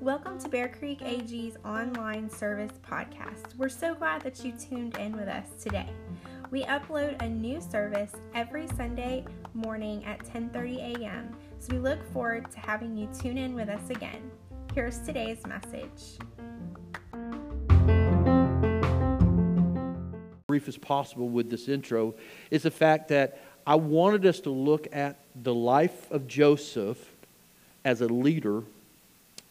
Welcome to Bear Creek AG's online service podcast. We're so glad that you tuned in with us today. We upload a new service every Sunday morning at 10:30 a.m. So we look forward to having you tune in with us again. Here's today's message. brief as possible with this intro is the fact that I wanted us to look at the life of Joseph as a leader.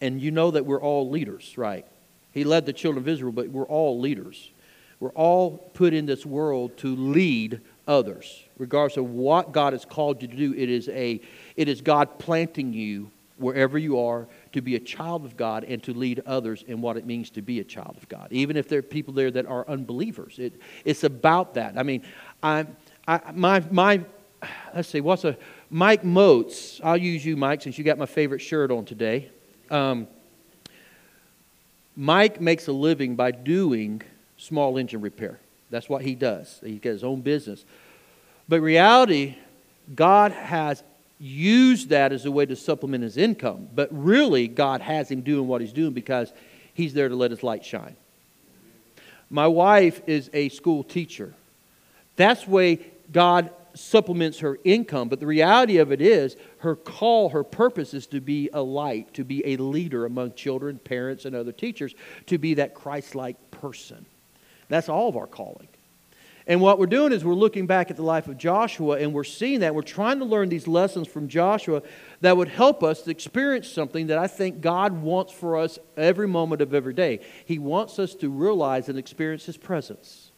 And you know that we're all leaders, right? He led the children of Israel, but we're all leaders. We're all put in this world to lead others. Regardless of what God has called you to do, it is, a, it is God planting you wherever you are to be a child of God and to lead others in what it means to be a child of God, even if there are people there that are unbelievers. It, it's about that. I mean, I, I, my, my, let's see, what's a, Mike Moats, I'll use you, Mike, since you got my favorite shirt on today. Um, Mike makes a living by doing small engine repair. That's what he does. He's got his own business. But reality, God has used that as a way to supplement his income. But really, God has him doing what he's doing because he's there to let his light shine. My wife is a school teacher. That's way God supplements her income. But the reality of it is, her call, her purpose is to be a light, to be a leader among children, parents, and other teachers, to be that Christ like person. That's all of our calling. And what we're doing is we're looking back at the life of Joshua and we're seeing that. We're trying to learn these lessons from Joshua that would help us to experience something that I think God wants for us every moment of every day. He wants us to realize and experience His presence.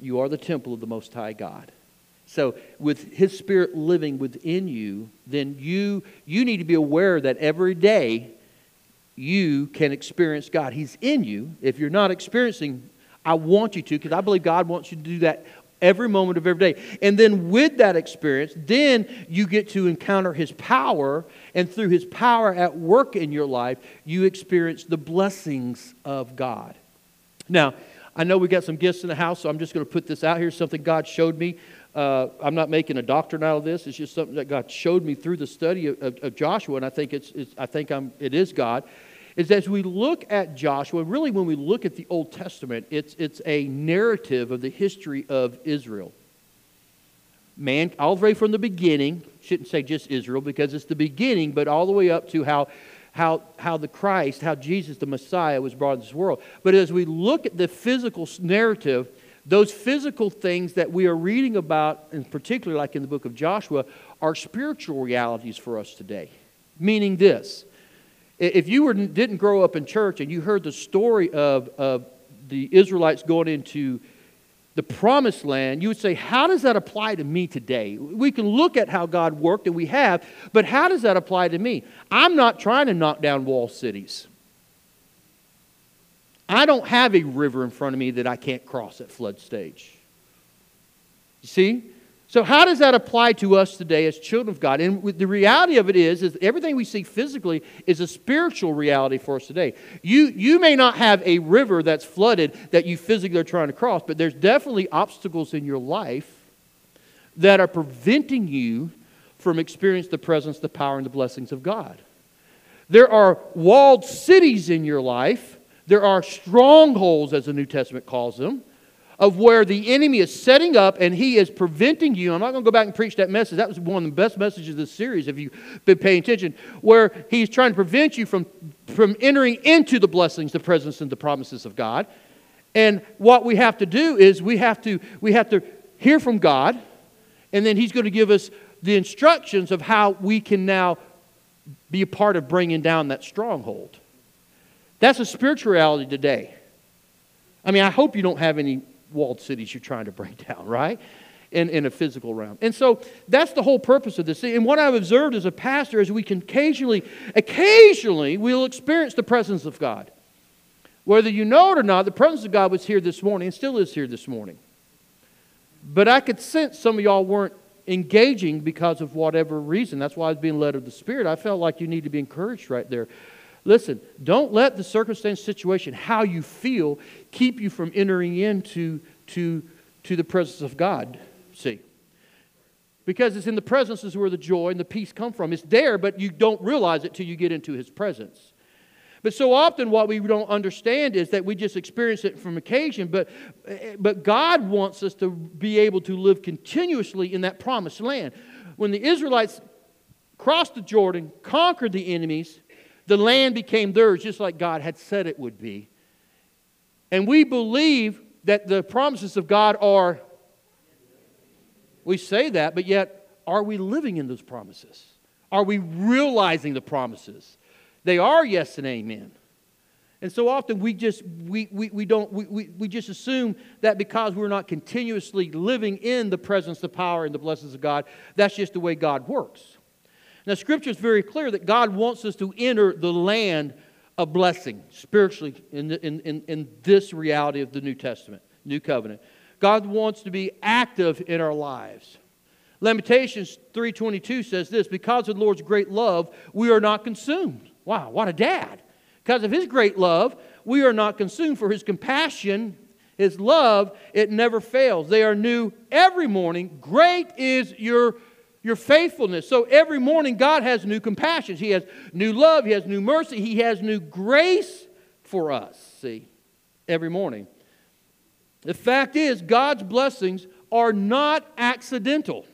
You are the temple of the Most High God. So, with His Spirit living within you, then you, you need to be aware that every day you can experience God. He's in you. If you're not experiencing I want you to because I believe God wants you to do that every moment of every day. And then with that experience, then you get to encounter His power. And through His power at work in your life, you experience the blessings of God. Now, I know we got some gifts in the house, so I'm just going to put this out here. Something God showed me. Uh, I'm not making a doctrine out of this. It's just something that God showed me through the study of, of, of Joshua, and I think it's, it's I think I'm, it is God is as we look at Joshua, really when we look at the Old Testament, it's, it's a narrative of the history of Israel. Man, all the way from the beginning, shouldn't say just Israel because it's the beginning, but all the way up to how, how, how the Christ, how Jesus, the Messiah, was brought into this world. But as we look at the physical narrative, those physical things that we are reading about, in particular like in the book of Joshua, are spiritual realities for us today. Meaning this if you were, didn't grow up in church and you heard the story of, of the Israelites going into the promised land, you would say, How does that apply to me today? We can look at how God worked, and we have, but how does that apply to me? I'm not trying to knock down wall cities. I don't have a river in front of me that I can't cross at flood stage. You see? So, how does that apply to us today as children of God? And the reality of it is, is everything we see physically is a spiritual reality for us today. You, you may not have a river that's flooded that you physically are trying to cross, but there's definitely obstacles in your life that are preventing you from experiencing the presence, the power, and the blessings of God. There are walled cities in your life. There are strongholds, as the New Testament calls them of where the enemy is setting up and he is preventing you. I'm not going to go back and preach that message. That was one of the best messages of this series, if you've been paying attention, where he's trying to prevent you from, from entering into the blessings, the presence, and the promises of God. And what we have to do is we have to, we have to hear from God, and then he's going to give us the instructions of how we can now be a part of bringing down that stronghold. That's a spiritual reality today. I mean, I hope you don't have any walled cities you're trying to break down, right? In, in a physical realm. And so that's the whole purpose of this. And what I've observed as a pastor is we can occasionally, occasionally, we'll experience the presence of God. Whether you know it or not, the presence of God was here this morning and still is here this morning. But I could sense some of y'all weren't engaging because of whatever reason. That's why I was being led of the Spirit. I felt like you need to be encouraged right there. Listen, don't let the circumstance, situation, how you feel, keep you from entering into to, to the presence of God. See? Because it's in the presence is where the joy and the peace come from. It's there, but you don't realize it till you get into his presence. But so often, what we don't understand is that we just experience it from occasion, but, but God wants us to be able to live continuously in that promised land. When the Israelites crossed the Jordan, conquered the enemies, the land became theirs, just like God had said it would be. And we believe that the promises of God are, we say that, but yet, are we living in those promises? Are we realizing the promises? They are yes and amen. And so often we just we, we, we don't we, we, we just assume that because we're not continuously living in the presence, the power, and the blessings of God, that's just the way God works. Now scripture is very clear that God wants us to enter the land of blessing spiritually in, in, in, in this reality of the New Testament, New Covenant. God wants to be active in our lives. Lamentations 3:22 says this, because of the Lord's great love, we are not consumed. Wow, what a dad. Because of his great love, we are not consumed, for his compassion, his love, it never fails. They are new every morning. Great is your, your faithfulness. So every morning, God has new compassions. He has new love, He has new mercy, He has new grace for us. See, every morning. The fact is, God's blessings are not accidental.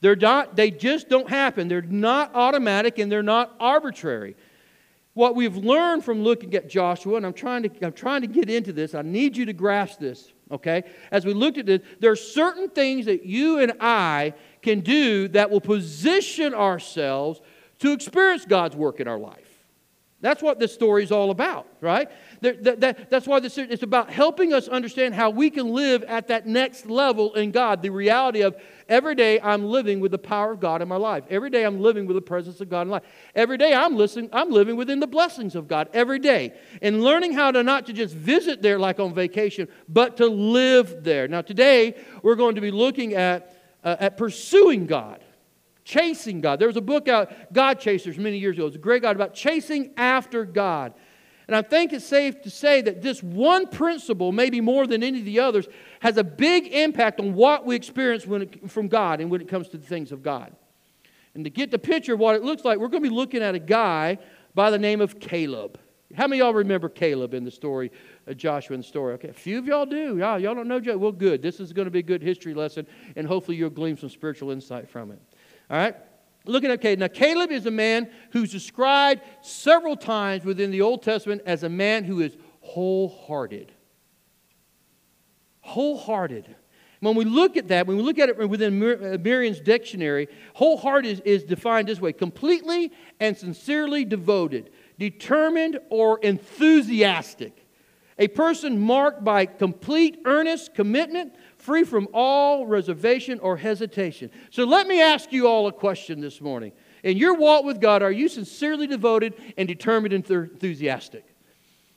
They're not, they just don't happen. They're not automatic and they're not arbitrary. What we've learned from looking at Joshua, and I'm trying to, I'm trying to get into this, I need you to grasp this, okay? As we looked at this, there are certain things that you and I can do that will position ourselves to experience God's work in our life. That's what this story is all about, right? That, that, that's why this, it's about helping us understand how we can live at that next level in God. The reality of every day I'm living with the power of God in my life. Every day I'm living with the presence of God in life. Every day I'm listening, I'm living within the blessings of God every day. And learning how to not to just visit there like on vacation, but to live there. Now today we're going to be looking at, uh, at pursuing God chasing God. There was a book out, God Chasers, many years ago. It was a great guide about chasing after God. And I think it's safe to say that this one principle, maybe more than any of the others, has a big impact on what we experience it, from God and when it comes to the things of God. And to get the picture of what it looks like, we're going to be looking at a guy by the name of Caleb. How many y'all remember Caleb in the story, uh, Joshua in the story? Okay, a few of y'all do. Y'all, y'all don't know Joshua. Well, good. This is going to be a good history lesson, and hopefully you'll glean some spiritual insight from it. All right? Looking at Caleb. Now, Caleb is a man who's described several times within the Old Testament as a man who is wholehearted. Wholehearted. When we look at that, when we look at it within uh, Merriam's dictionary, wholehearted is, is defined this way completely and sincerely devoted, determined or enthusiastic. A person marked by complete, earnest commitment, free from all reservation or hesitation. So let me ask you all a question this morning. In your walk with God, are you sincerely devoted and determined and enthusiastic?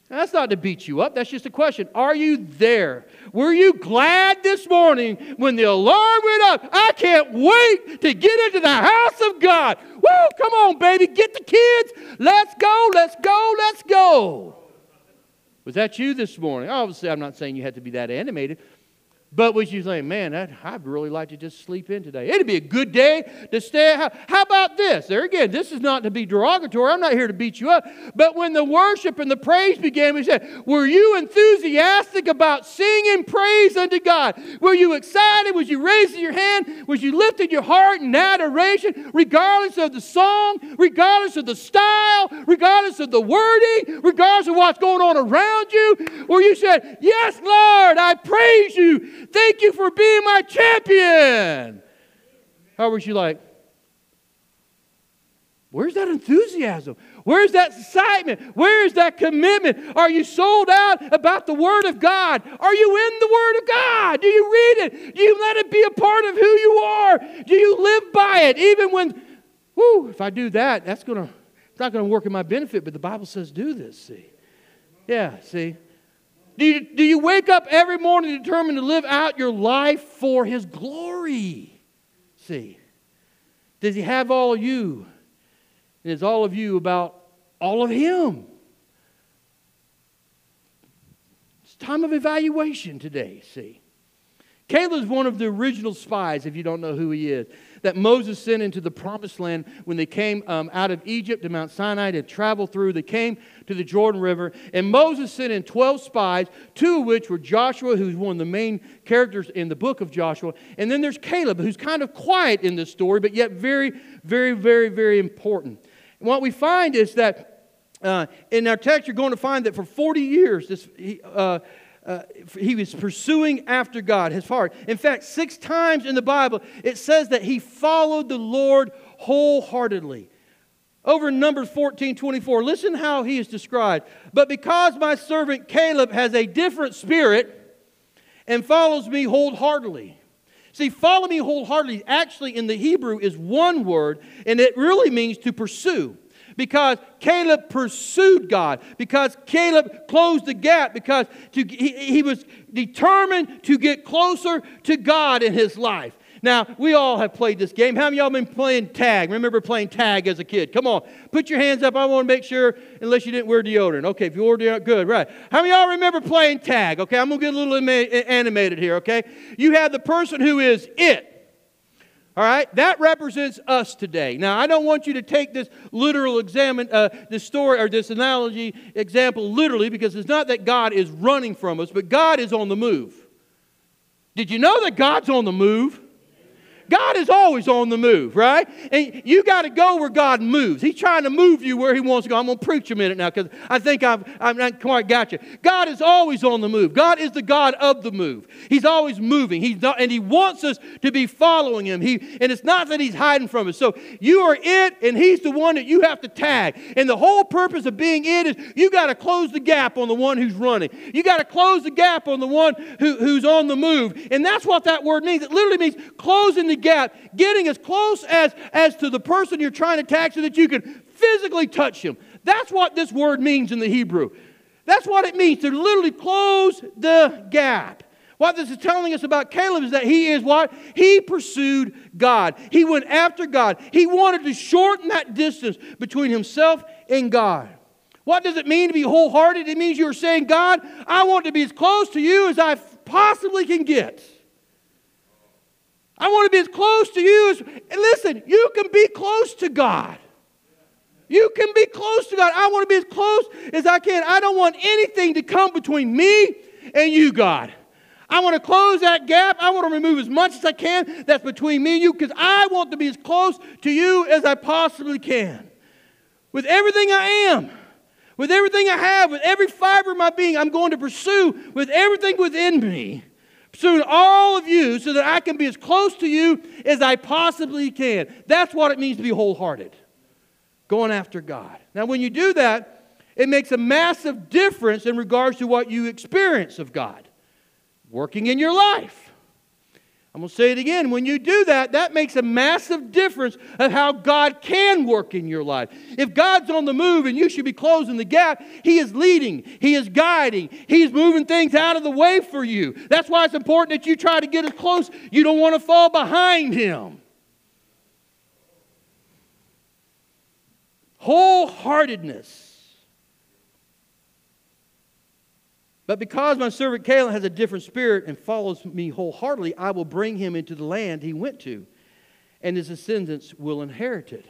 That's not to beat you up, that's just a question. Are you there? Were you glad this morning when the alarm went up? I can't wait to get into the house of God. Woo, come on, baby, get the kids. Let's go, let's go, let's go. Was that you this morning? Obviously, I'm not saying you had to be that animated, but was you saying, man, that, I'd really like to just sleep in today. It'd be a good day to stay. How, how about this? There again, this is not to be derogatory. I'm not here to beat you up. But when the worship and the praise began, we said, Were you enthusiastic about singing praise unto God? Were you excited? Was you raising your hand? Was you lifting your heart in adoration, regardless of the song, regardless of the style, regardless of the wording, regardless of what's going on around you? Or you said, Yes, Lord, I praise you. Thank you for being my champion. How was you like? Where's that enthusiasm? Where's that excitement? Where's that commitment? Are you sold out about the Word of God? Are you in the Word of God? Do you read it? Do you let it be a part of who you are? Do you live by it? Even when, whoo, if I do that, that's gonna, it's not gonna work in my benefit, but the Bible says do this, see. Yeah, see. Do you, do you wake up every morning determined to live out your life for His glory? See, does He have all of you? And is all of you about all of Him? It's time of evaluation today, see. Caleb is one of the original spies, if you don't know who he is, that Moses sent into the promised land when they came um, out of Egypt to Mount Sinai to travel through. They came to the Jordan River, and Moses sent in 12 spies, two of which were Joshua, who's one of the main characters in the book of Joshua, and then there's Caleb, who's kind of quiet in this story, but yet very, very, very, very important. And what we find is that uh, in our text, you're going to find that for 40 years, this. Uh, uh, he was pursuing after God, his heart. In fact, six times in the Bible, it says that he followed the Lord wholeheartedly. Over in Numbers 14 24, listen how he is described. But because my servant Caleb has a different spirit and follows me wholeheartedly. See, follow me wholeheartedly actually in the Hebrew is one word, and it really means to pursue because Caleb pursued God, because Caleb closed the gap, because to, he, he was determined to get closer to God in his life. Now, we all have played this game. How many y'all been playing tag? Remember playing tag as a kid? Come on, put your hands up. I want to make sure, unless you didn't wear deodorant. Okay, if you wore deodorant, good, right. How many y'all remember playing tag? Okay, I'm going to get a little animated here, okay? You have the person who is it. All right, that represents us today. Now, I don't want you to take this literal examine, uh, this story or this analogy example literally, because it's not that God is running from us, but God is on the move. Did you know that God's on the move? God is always on the move, right? And you got to go where God moves. He's trying to move you where He wants to go. I'm going to preach a minute now because I think I've, I've not quite got you. God is always on the move. God is the God of the move. He's always moving. He's not, and He wants us to be following Him. He, and it's not that He's hiding from us. So you are it, and He's the one that you have to tag. And the whole purpose of being it is you got to close the gap on the one who's running. You got to close the gap on the one who, who's on the move. And that's what that word means. It literally means closing the gap, getting as close as, as to the person you're trying to tag so that you can physically touch him. That's what this word means in the Hebrew. That's what it means to literally close the gap. What this is telling us about Caleb is that he is what? He pursued God. He went after God. He wanted to shorten that distance between himself and God. What does it mean to be wholehearted? It means you're saying, God, I want to be as close to you as I possibly can get. I want to be as close to you as. listen, you can be close to God. You can be close to God. I want to be as close as I can. I don't want anything to come between me and you, God. I want to close that gap. I want to remove as much as I can that's between me and you because I want to be as close to you as I possibly can. With everything I am, with everything I have, with every fiber of my being, I'm going to pursue with everything within me soon all of you so that I can be as close to you as I possibly can. That's what it means to be wholehearted, going after God. Now, when you do that, it makes a massive difference in regards to what you experience of God working in your life. I'm going to say it again. When you do that, that makes a massive difference of how God can work in your life. If God's on the move and you should be closing the gap, He is leading, He is guiding, He's moving things out of the way for you. That's why it's important that you try to get as close. You don't want to fall behind Him. Wholeheartedness But because my servant Caleb has a different spirit and follows me wholeheartedly, I will bring him into the land he went to, and his descendants will inherit it.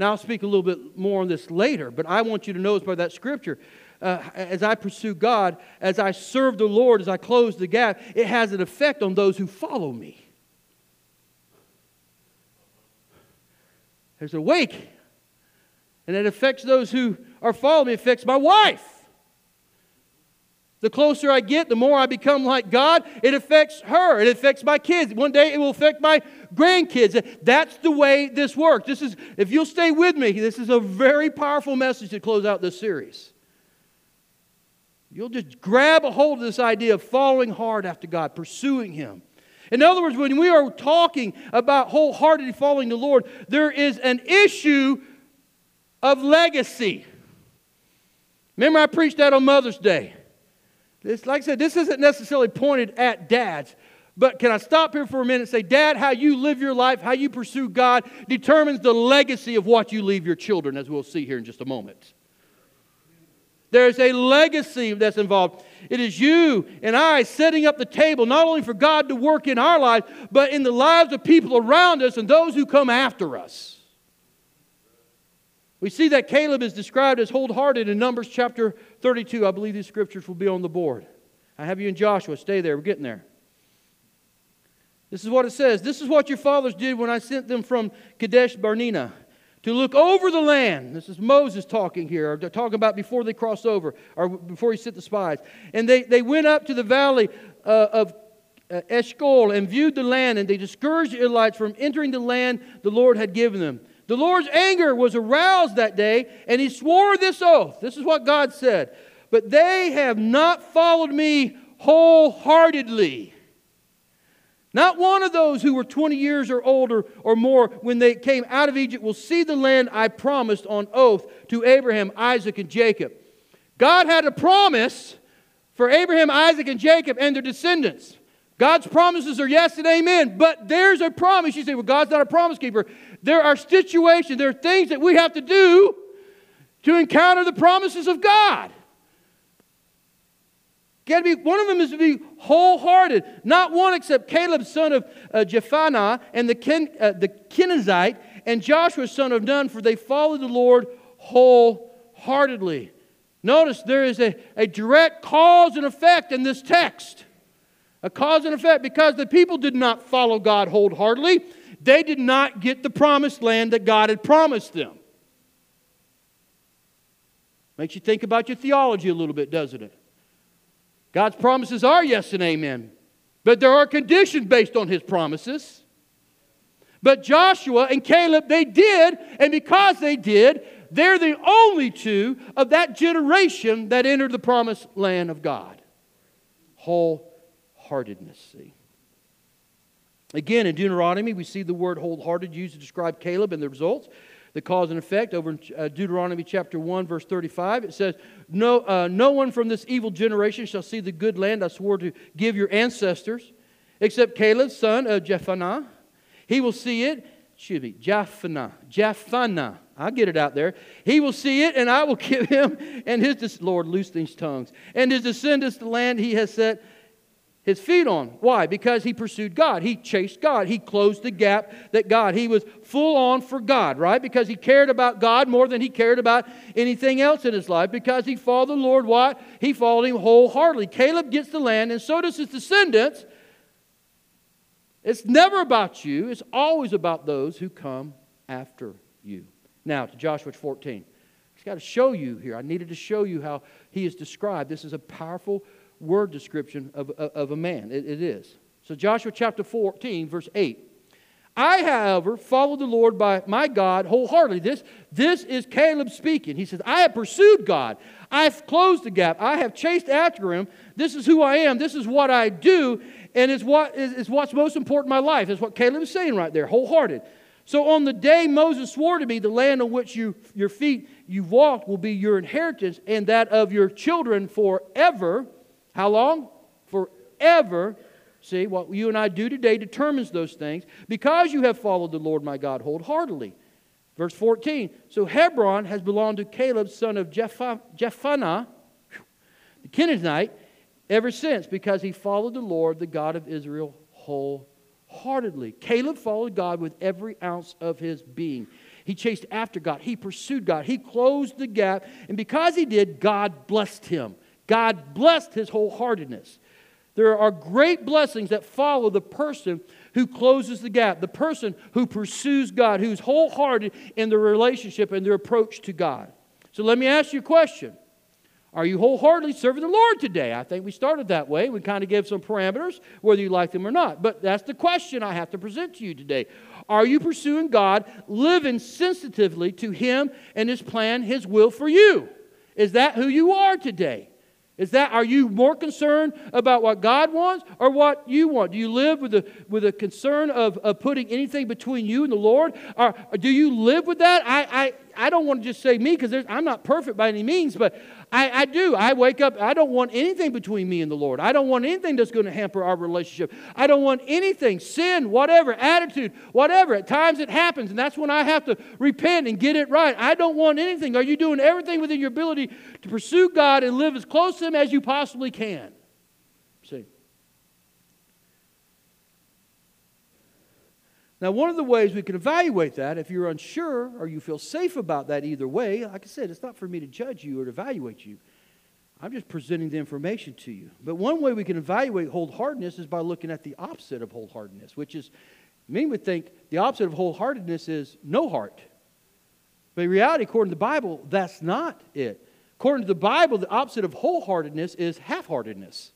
Now, I'll speak a little bit more on this later, but I want you to notice by that scripture, uh, as I pursue God, as I serve the Lord, as I close the gap, it has an effect on those who follow me. There's a wake, and it affects those who are following me, it affects my wife. The closer I get, the more I become like God. It affects her. It affects my kids. One day it will affect my grandkids. That's the way this works. This is, if you'll stay with me, this is a very powerful message to close out this series. You'll just grab a hold of this idea of following hard after God, pursuing Him. In other words, when we are talking about wholeheartedly following the Lord, there is an issue of legacy. Remember, I preached that on Mother's Day. This, like I said, this isn't necessarily pointed at dads, but can I stop here for a minute and say, Dad, how you live your life, how you pursue God, determines the legacy of what you leave your children, as we'll see here in just a moment. There's a legacy that's involved. It is you and I setting up the table, not only for God to work in our lives, but in the lives of people around us and those who come after us. We see that Caleb is described as wholehearted in Numbers chapter 32. I believe these scriptures will be on the board. I have you in Joshua. Stay there. We're getting there. This is what it says. This is what your fathers did when I sent them from Kadesh Barnea to look over the land. This is Moses talking here, or talking about before they crossed over, or before he sent the spies. And they, they went up to the valley uh, of uh, Eshcol and viewed the land, and they discouraged the Israelites from entering the land the Lord had given them. The Lord's anger was aroused that day, and he swore this oath. This is what God said. But they have not followed me wholeheartedly. Not one of those who were 20 years or older or more when they came out of Egypt will see the land I promised on oath to Abraham, Isaac, and Jacob. God had a promise for Abraham, Isaac, and Jacob and their descendants. God's promises are yes and amen, but there's a promise. You say, well, God's not a promise keeper. There are situations, there are things that we have to do to encounter the promises of God. Got to be one of them is to be wholehearted. Not one except Caleb, son of uh, and the Ken, uh, the Kenizzite, and Joshua, son of Nun, for they followed the Lord wholeheartedly. Notice there is a, a direct cause and effect in this text. A cause and effect because the people did not follow God wholeheartedly. They did not get the promised land that God had promised them. Makes you think about your theology a little bit, doesn't it? God's promises are yes and amen, but there are conditions based on his promises. But Joshua and Caleb, they did, and because they did, they're the only two of that generation that entered the promised land of God. Wholeheartedness, see. Again, in Deuteronomy, we see the word wholehearted used to describe Caleb and the results the cause and effect over in uh, Deuteronomy chapter 1, verse 35. It says, no, uh, no one from this evil generation shall see the good land I swore to give your ancestors, except Caleb, son of Jephunneh. He will see it. Excuse me, Jephunneh. Jephunneh. I'll get it out there. He will see it, and I will give him and his, Lord, loose these tongues, and his descendants the land he has set his feet on. Why? Because he pursued God. He chased God. He closed the gap that God. He was full on for God, right? Because he cared about God more than he cared about anything else in his life. Because he followed the Lord, what? He followed him wholeheartedly. Caleb gets the land, and so does his descendants. It's never about you, it's always about those who come after you. Now, to Joshua 14. I've got to show you here. I needed to show you how he is described. This is a powerful word description of, of, of a man. It, it is. So, Joshua chapter 14, verse 8. I, however, followed the Lord by my God wholeheartedly. This, this is Caleb speaking. He says, I have pursued God. I've closed the gap. I have chased after him. This is who I am. This is what I do. And it's, what, it's what's most important in my life. That's what Caleb is saying right there, wholehearted. So on the day Moses swore to me, the land on which you, your feet you've walked will be your inheritance and that of your children forever. How long? Forever. See, what you and I do today determines those things because you have followed the Lord my God wholeheartedly. Verse 14. So Hebron has belonged to Caleb, son of Jephunneh, the Kenizzite, ever since because he followed the Lord, the God of Israel, wholeheartedly. Caleb followed God with every ounce of his being. He chased after God. He pursued God. He closed the gap. And because he did, God blessed him. God blessed his wholeheartedness. There are great blessings that follow the person who closes the gap, the person who pursues God, who's wholehearted in their relationship and their approach to God. So let me ask you a question. Are you wholeheartedly serving the Lord today? I think we started that way. We kind of gave some parameters, whether you like them or not. But that's the question I have to present to you today. Are you pursuing God, living sensitively to Him and His plan, His will for you? Is that who you are today? Is that, are you more concerned about what God wants or what you want? Do you live with a, with a concern of, of putting anything between you and the Lord? Or, do you live with that? I, I, I don't want to just say me because I'm not perfect by any means, but I, I do. I wake up, I don't want anything between me and the Lord. I don't want anything that's going to hamper our relationship. I don't want anything, sin, whatever, attitude, whatever. At times it happens, and that's when I have to repent and get it right. I don't want anything. Are you doing everything within your ability to pursue God and live as close to Him as you possibly can? See. Now, one of the ways we can evaluate that, if you're unsure or you feel safe about that either way, like I said, it's not for me to judge you or to evaluate you. I'm just presenting the information to you. But one way we can evaluate wholeheartedness is by looking at the opposite of wholeheartedness, which is, many would think the opposite of wholeheartedness is no heart. But in reality, according to the Bible, that's not it. According to the Bible, the opposite of wholeheartedness is half heartedness.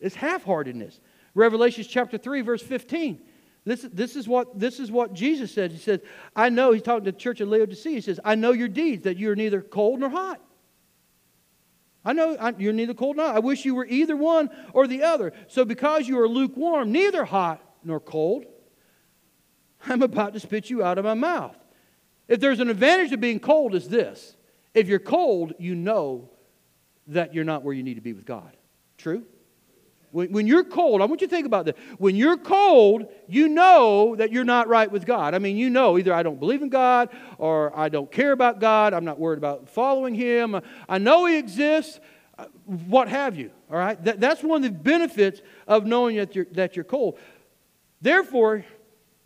It's half heartedness. Revelation chapter 3, verse 15. This, this, is what, this is what Jesus said. He says, I know, he's talking to the church of Laodicea. He says, I know your deeds, that you're neither cold nor hot. I know I, you're neither cold nor hot. I wish you were either one or the other. So because you are lukewarm, neither hot nor cold, I'm about to spit you out of my mouth. If there's an advantage of being cold, is this. If you're cold, you know that you're not where you need to be with God. True? When, when you're cold, I want you to think about this. When you're cold, you know that you're not right with God. I mean, you know either I don't believe in God or I don't care about God. I'm not worried about following Him. I know He exists. Uh, what have you? All right? That, that's one of the benefits of knowing that you're, that you're cold. Therefore,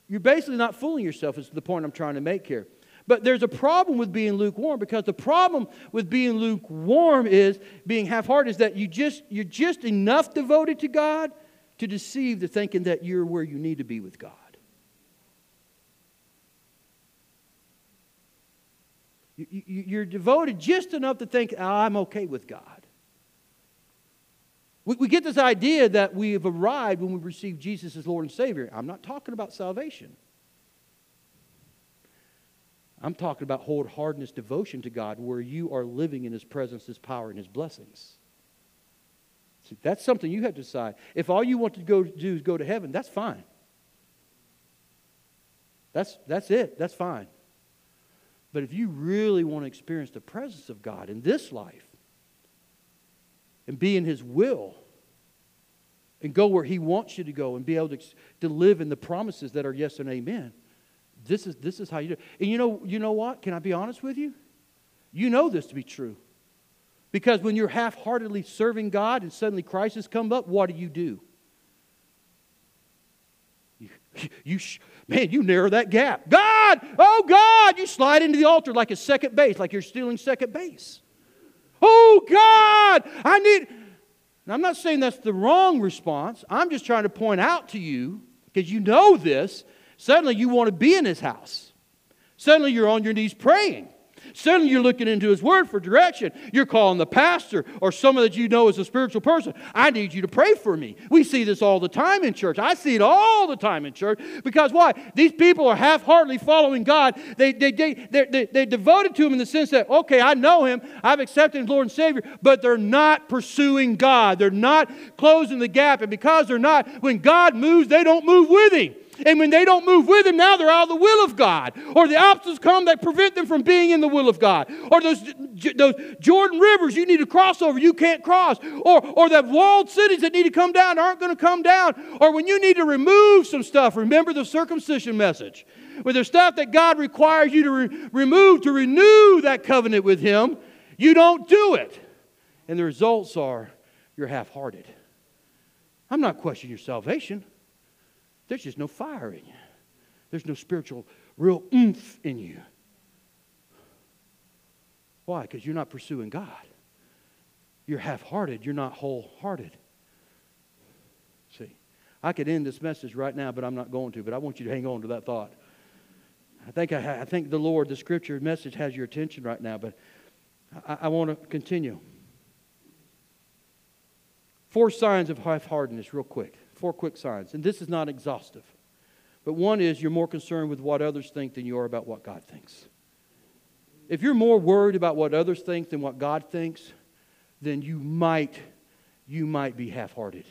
you're basically not fooling yourself, is the point I'm trying to make here. But there's a problem with being lukewarm because the problem with being lukewarm is being half-hearted is that you just you're just enough devoted to God to deceive the thinking that you're where you need to be with God. You, are devoted just enough to think, oh, I'm okay with God. We, we get this idea that we have arrived when we receive Jesus as Lord and Savior. I'm not talking about salvation. I'm talking about wholeheartedness, devotion to God, where you are living in His presence, His power, and His blessings. See, that's something you have to decide. If all you want to go do is go to heaven, that's fine. That's, that's it. That's fine. But if you really want to experience the presence of God in this life and be in His will and go where He wants you to go and be able to, to live in the promises that are yes and amen, this is, this is how you do it. And you know, you know what? Can I be honest with you? You know this to be true. Because when you're half heartedly serving God and suddenly crisis come up, what do you do? You, you, man, you narrow that gap. God, oh God, you slide into the altar like a second base, like you're stealing second base. Oh God, I need. Now, I'm not saying that's the wrong response. I'm just trying to point out to you, because you know this, Suddenly you want to be in his house. Suddenly you're on your knees praying. Suddenly you're looking into his word for direction. You're calling the pastor or someone that you know is a spiritual person. I need you to pray for me. We see this all the time in church. I see it all the time in church because why? These people are half heartedly following God. They, they, they, they, they, they're devoted to him in the sense that, okay, I know him, I've accepted him as Lord and Savior, but they're not pursuing God. They're not closing the gap. And because they're not, when God moves, they don't move with him. And when they don't move with Him, now they're out of the will of God. Or the obstacles come that prevent them from being in the will of God. Or those, those Jordan rivers you need to cross over, you can't cross. Or, or the walled cities that need to come down aren't going to come down. Or when you need to remove some stuff, remember the circumcision message. When there's stuff that God requires you to re- remove to renew that covenant with Him, you don't do it. And the results are you're half hearted. I'm not questioning your salvation. There's just no fire in you. There's no spiritual, real oomph in you. Why? Because you're not pursuing God. You're half hearted, you're not wholehearted. See, I could end this message right now, but I'm not going to. But I want you to hang on to that thought. I think, I, I think the Lord, the scripture message has your attention right now, but I, I want to continue. Four signs of half heartedness, real quick four quick signs. And this is not exhaustive. But one is you're more concerned with what others think than you are about what God thinks. If you're more worried about what others think than what God thinks, then you might you might be half-hearted.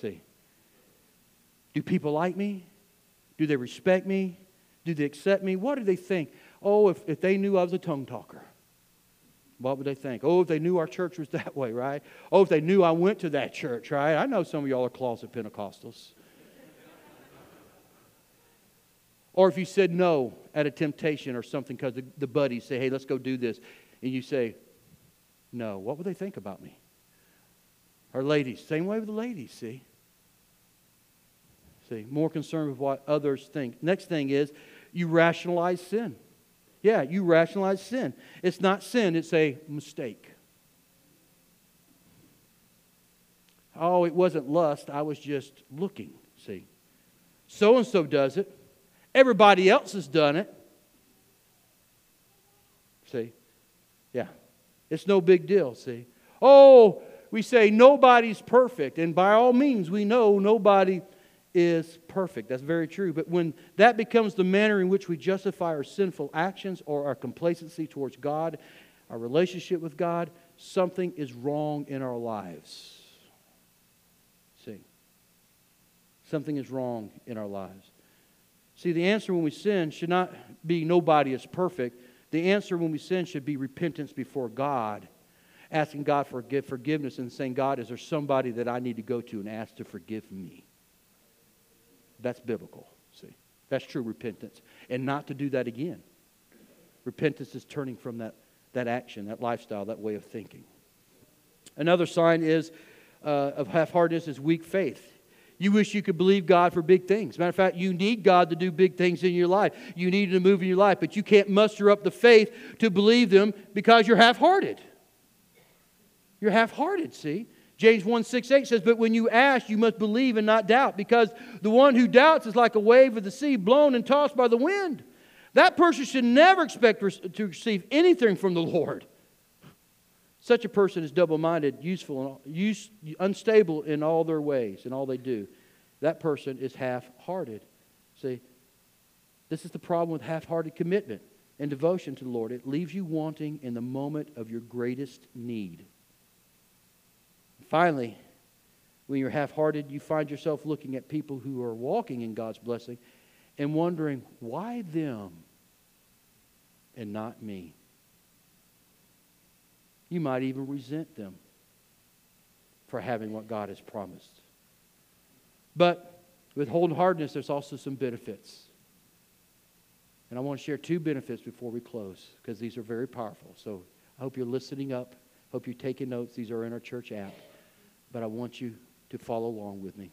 See. Do people like me? Do they respect me? Do they accept me? What do they think? Oh, if, if they knew I was a tongue talker, what would they think? Oh, if they knew our church was that way, right? Oh, if they knew I went to that church, right? I know some of y'all are closet Pentecostals. or if you said no at a temptation or something because the, the buddies say, hey, let's go do this, and you say, no, what would they think about me? Or ladies, same way with the ladies, see? See, more concerned with what others think. Next thing is you rationalize sin. Yeah, you rationalize sin. It's not sin, it's a mistake. Oh, it wasn't lust, I was just looking, see. So and so does it. Everybody else has done it. See? Yeah. It's no big deal, see. Oh, we say nobody's perfect, and by all means, we know nobody is perfect. That's very true. But when that becomes the manner in which we justify our sinful actions or our complacency towards God, our relationship with God, something is wrong in our lives. See, something is wrong in our lives. See, the answer when we sin should not be nobody is perfect. The answer when we sin should be repentance before God, asking God for forgiveness and saying, God, is there somebody that I need to go to and ask to forgive me? That's biblical, see. That's true repentance. And not to do that again. Repentance is turning from that, that action, that lifestyle, that way of thinking. Another sign is uh, of half-heartedness is weak faith. You wish you could believe God for big things. Matter of fact, you need God to do big things in your life. You need Him to move in your life, but you can't muster up the faith to believe them because you're half hearted. You're half hearted, see? James 1 6 8 says, But when you ask, you must believe and not doubt, because the one who doubts is like a wave of the sea blown and tossed by the wind. That person should never expect to receive anything from the Lord. Such a person is double minded, useful, use, unstable in all their ways and all they do. That person is half hearted. See, this is the problem with half hearted commitment and devotion to the Lord. It leaves you wanting in the moment of your greatest need. Finally, when you're half hearted, you find yourself looking at people who are walking in God's blessing and wondering, why them and not me? You might even resent them for having what God has promised. But with wholeheartedness, hardness, there's also some benefits. And I want to share two benefits before we close because these are very powerful. So I hope you're listening up. Hope you're taking notes. These are in our church app. But I want you to follow along with me.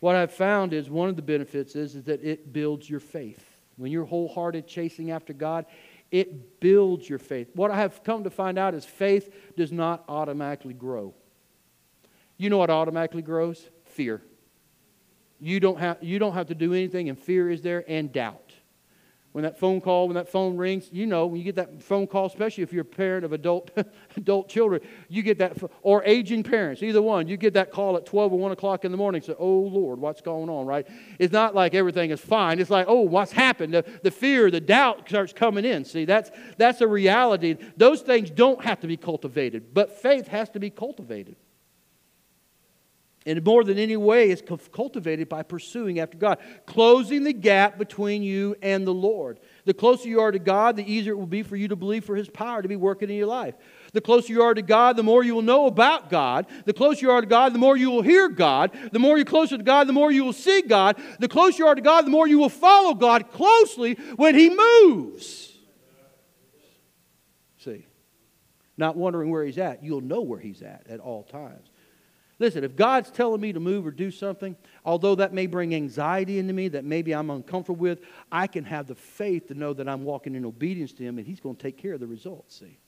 What I've found is one of the benefits is, is that it builds your faith. When you're wholehearted chasing after God, it builds your faith. What I have come to find out is faith does not automatically grow. You know what automatically grows? Fear. You don't have, you don't have to do anything, and fear is there, and doubt when that phone call, when that phone rings, you know, when you get that phone call, especially if you're a parent of adult, adult children, you get that, or aging parents, either one, you get that call at 12 or 1 o'clock in the morning, say, oh, Lord, what's going on, right? It's not like everything is fine. It's like, oh, what's happened? The, the fear, the doubt starts coming in. See, that's, that's a reality. Those things don't have to be cultivated, but faith has to be cultivated. And more than any way, is cultivated by pursuing after God, closing the gap between you and the Lord. The closer you are to God, the easier it will be for you to believe for His power to be working in your life. The closer you are to God, the more you will know about God. The closer you are to God, the more you will hear God. The more you're closer to God, the more you will see God. The closer you are to God, the more you will follow God closely when He moves. See, not wondering where He's at, you'll know where He's at at all times. Listen, if God's telling me to move or do something, although that may bring anxiety into me that maybe I'm uncomfortable with, I can have the faith to know that I'm walking in obedience to Him and He's going to take care of the results. See?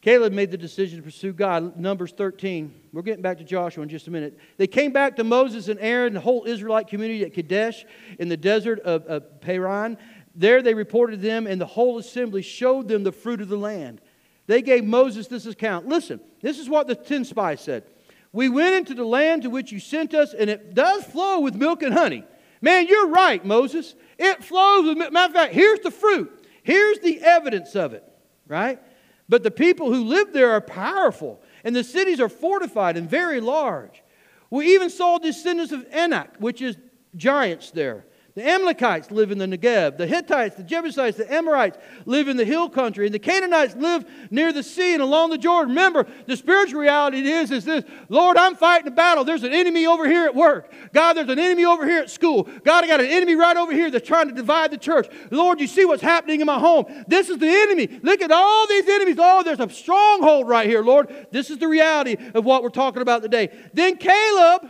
Caleb made the decision to pursue God. Numbers 13. We're getting back to Joshua in just a minute. They came back to Moses and Aaron, the whole Israelite community at Kadesh in the desert of, of Paran. There they reported to them, and the whole assembly showed them the fruit of the land. They gave Moses this account. Listen, this is what the ten spies said. We went into the land to which you sent us, and it does flow with milk and honey. Man, you're right, Moses. It flows with Matter of fact, here's the fruit. Here's the evidence of it, right? But the people who live there are powerful, and the cities are fortified and very large. We even saw descendants of Anak, which is giants there. The Amalekites live in the Negev. The Hittites, the Jebusites, the Amorites live in the hill country. And the Canaanites live near the sea and along the Jordan. Remember, the spiritual reality is, is this Lord, I'm fighting a battle. There's an enemy over here at work. God, there's an enemy over here at school. God, I got an enemy right over here that's trying to divide the church. Lord, you see what's happening in my home. This is the enemy. Look at all these enemies. Oh, there's a stronghold right here, Lord. This is the reality of what we're talking about today. Then Caleb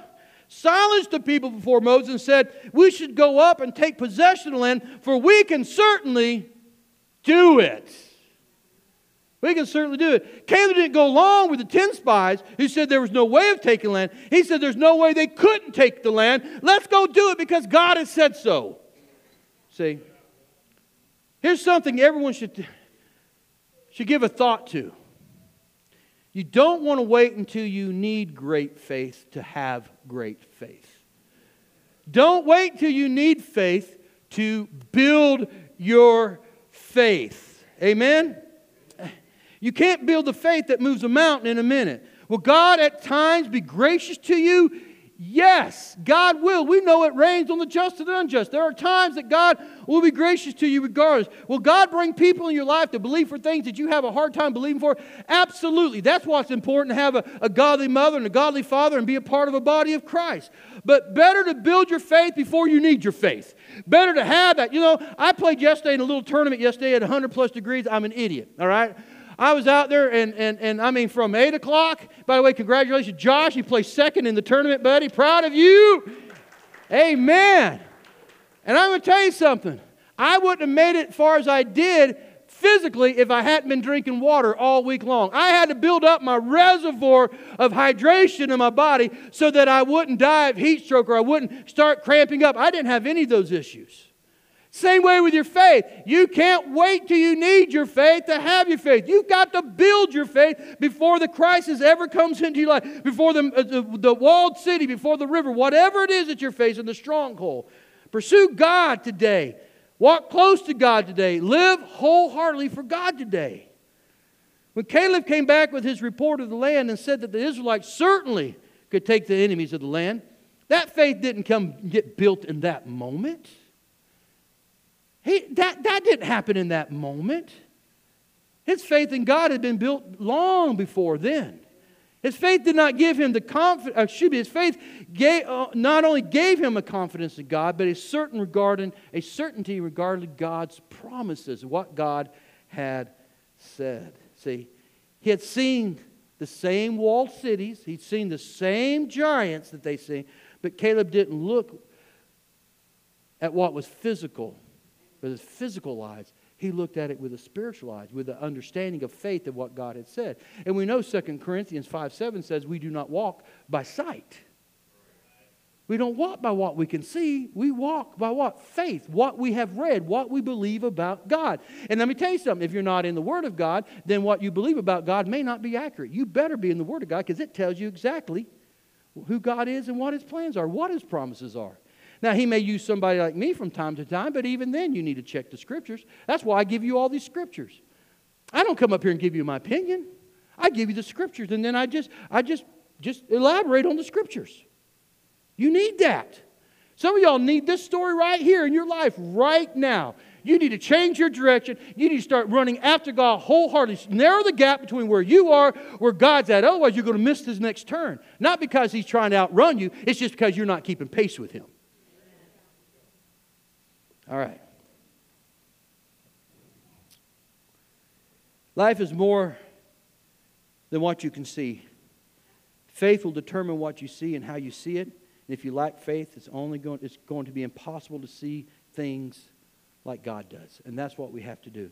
silenced the people before Moses and said, We should go up and take possession of the land, for we can certainly do it. We can certainly do it. Caleb didn't go along with the 10 spies who said there was no way of taking land. He said there's no way they couldn't take the land. Let's go do it because God has said so. See? Here's something everyone should, should give a thought to. You don't want to wait until you need great faith to have great faith. Don't wait till you need faith to build your faith. Amen? You can't build the faith that moves a mountain in a minute. Will God at times be gracious to you? Yes, God will. We know it rains on the just and the unjust. There are times that God will be gracious to you regardless. Will God bring people in your life to believe for things that you have a hard time believing for? Absolutely. That's why it's important to have a, a godly mother and a godly father and be a part of a body of Christ. But better to build your faith before you need your faith. Better to have that. You know, I played yesterday in a little tournament yesterday at 100 plus degrees. I'm an idiot, all right? I was out there, and, and, and I mean, from 8 o'clock. By the way, congratulations, Josh. You placed second in the tournament, buddy. Proud of you. Amen. And I'm going to tell you something. I wouldn't have made it as far as I did physically if I hadn't been drinking water all week long. I had to build up my reservoir of hydration in my body so that I wouldn't die of heat stroke or I wouldn't start cramping up. I didn't have any of those issues. Same way with your faith. You can't wait till you need your faith to have your faith. You've got to build your faith before the crisis ever comes into your life, before the, uh, the, the walled city, before the river, whatever it is that you're facing, the stronghold. Pursue God today. Walk close to God today. Live wholeheartedly for God today. When Caleb came back with his report of the land and said that the Israelites certainly could take the enemies of the land, that faith didn't come get built in that moment. He, that, that didn't happen in that moment. His faith in God had been built long before then. His faith did not give him the confidence, uh, excuse me, his faith gave, uh, not only gave him a confidence in God, but a certain regarding, a certainty regarding God's promises, what God had said. See, he had seen the same walled cities, he'd seen the same giants that they seen, but Caleb didn't look at what was physical with his physical eyes. He looked at it with a spiritual eyes, with the understanding of faith of what God had said. And we know 2 Corinthians 5 7 says we do not walk by sight. We don't walk by what we can see. We walk by what? Faith, what we have read, what we believe about God. And let me tell you something if you're not in the Word of God, then what you believe about God may not be accurate. You better be in the Word of God because it tells you exactly who God is and what His plans are, what His promises are. Now, he may use somebody like me from time to time, but even then, you need to check the scriptures. That's why I give you all these scriptures. I don't come up here and give you my opinion. I give you the scriptures, and then I just, I just, just elaborate on the scriptures. You need that. Some of y'all need this story right here in your life right now. You need to change your direction. You need to start running after God wholeheartedly. Narrow the gap between where you are, where God's at. Otherwise, you're going to miss his next turn. Not because he's trying to outrun you, it's just because you're not keeping pace with him. All right. Life is more than what you can see. Faith will determine what you see and how you see it. And if you lack faith, it's only going, it's going to be impossible to see things like God does. And that's what we have to do.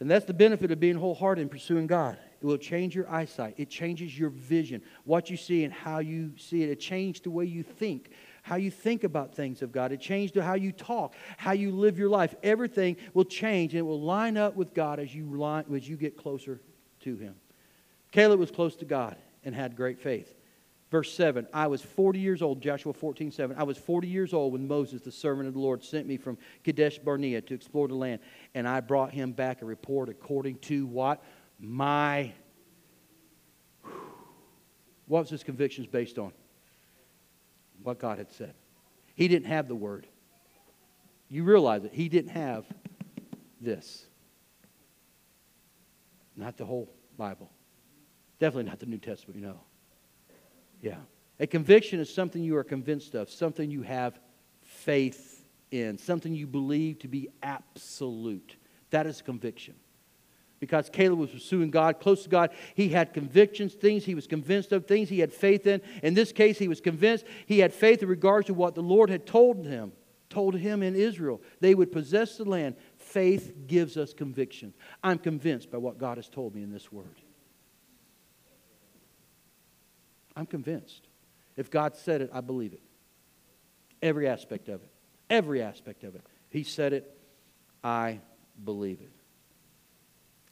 And that's the benefit of being wholehearted in pursuing God. It will change your eyesight. It changes your vision, what you see and how you see it. It changes the way you think how you think about things of God. It changed how you talk, how you live your life. Everything will change and it will line up with God as you, line, as you get closer to Him. Caleb was close to God and had great faith. Verse 7 I was 40 years old, Joshua 14, 7. I was 40 years old when Moses, the servant of the Lord, sent me from Kadesh Barnea to explore the land. And I brought him back a report according to what? My. What was his convictions based on? What God had said. He didn't have the word. you realize it. He didn't have this. Not the whole Bible. Definitely not the New Testament, you know. Yeah. A conviction is something you are convinced of, something you have faith in, something you believe to be absolute. That is conviction. Because Caleb was pursuing God, close to God, he had convictions, things he was convinced of, things he had faith in. In this case, he was convinced he had faith in regards to what the Lord had told him, told him in Israel. They would possess the land. Faith gives us conviction. I'm convinced by what God has told me in this word. I'm convinced. If God said it, I believe it. Every aspect of it. Every aspect of it. He said it, I believe it.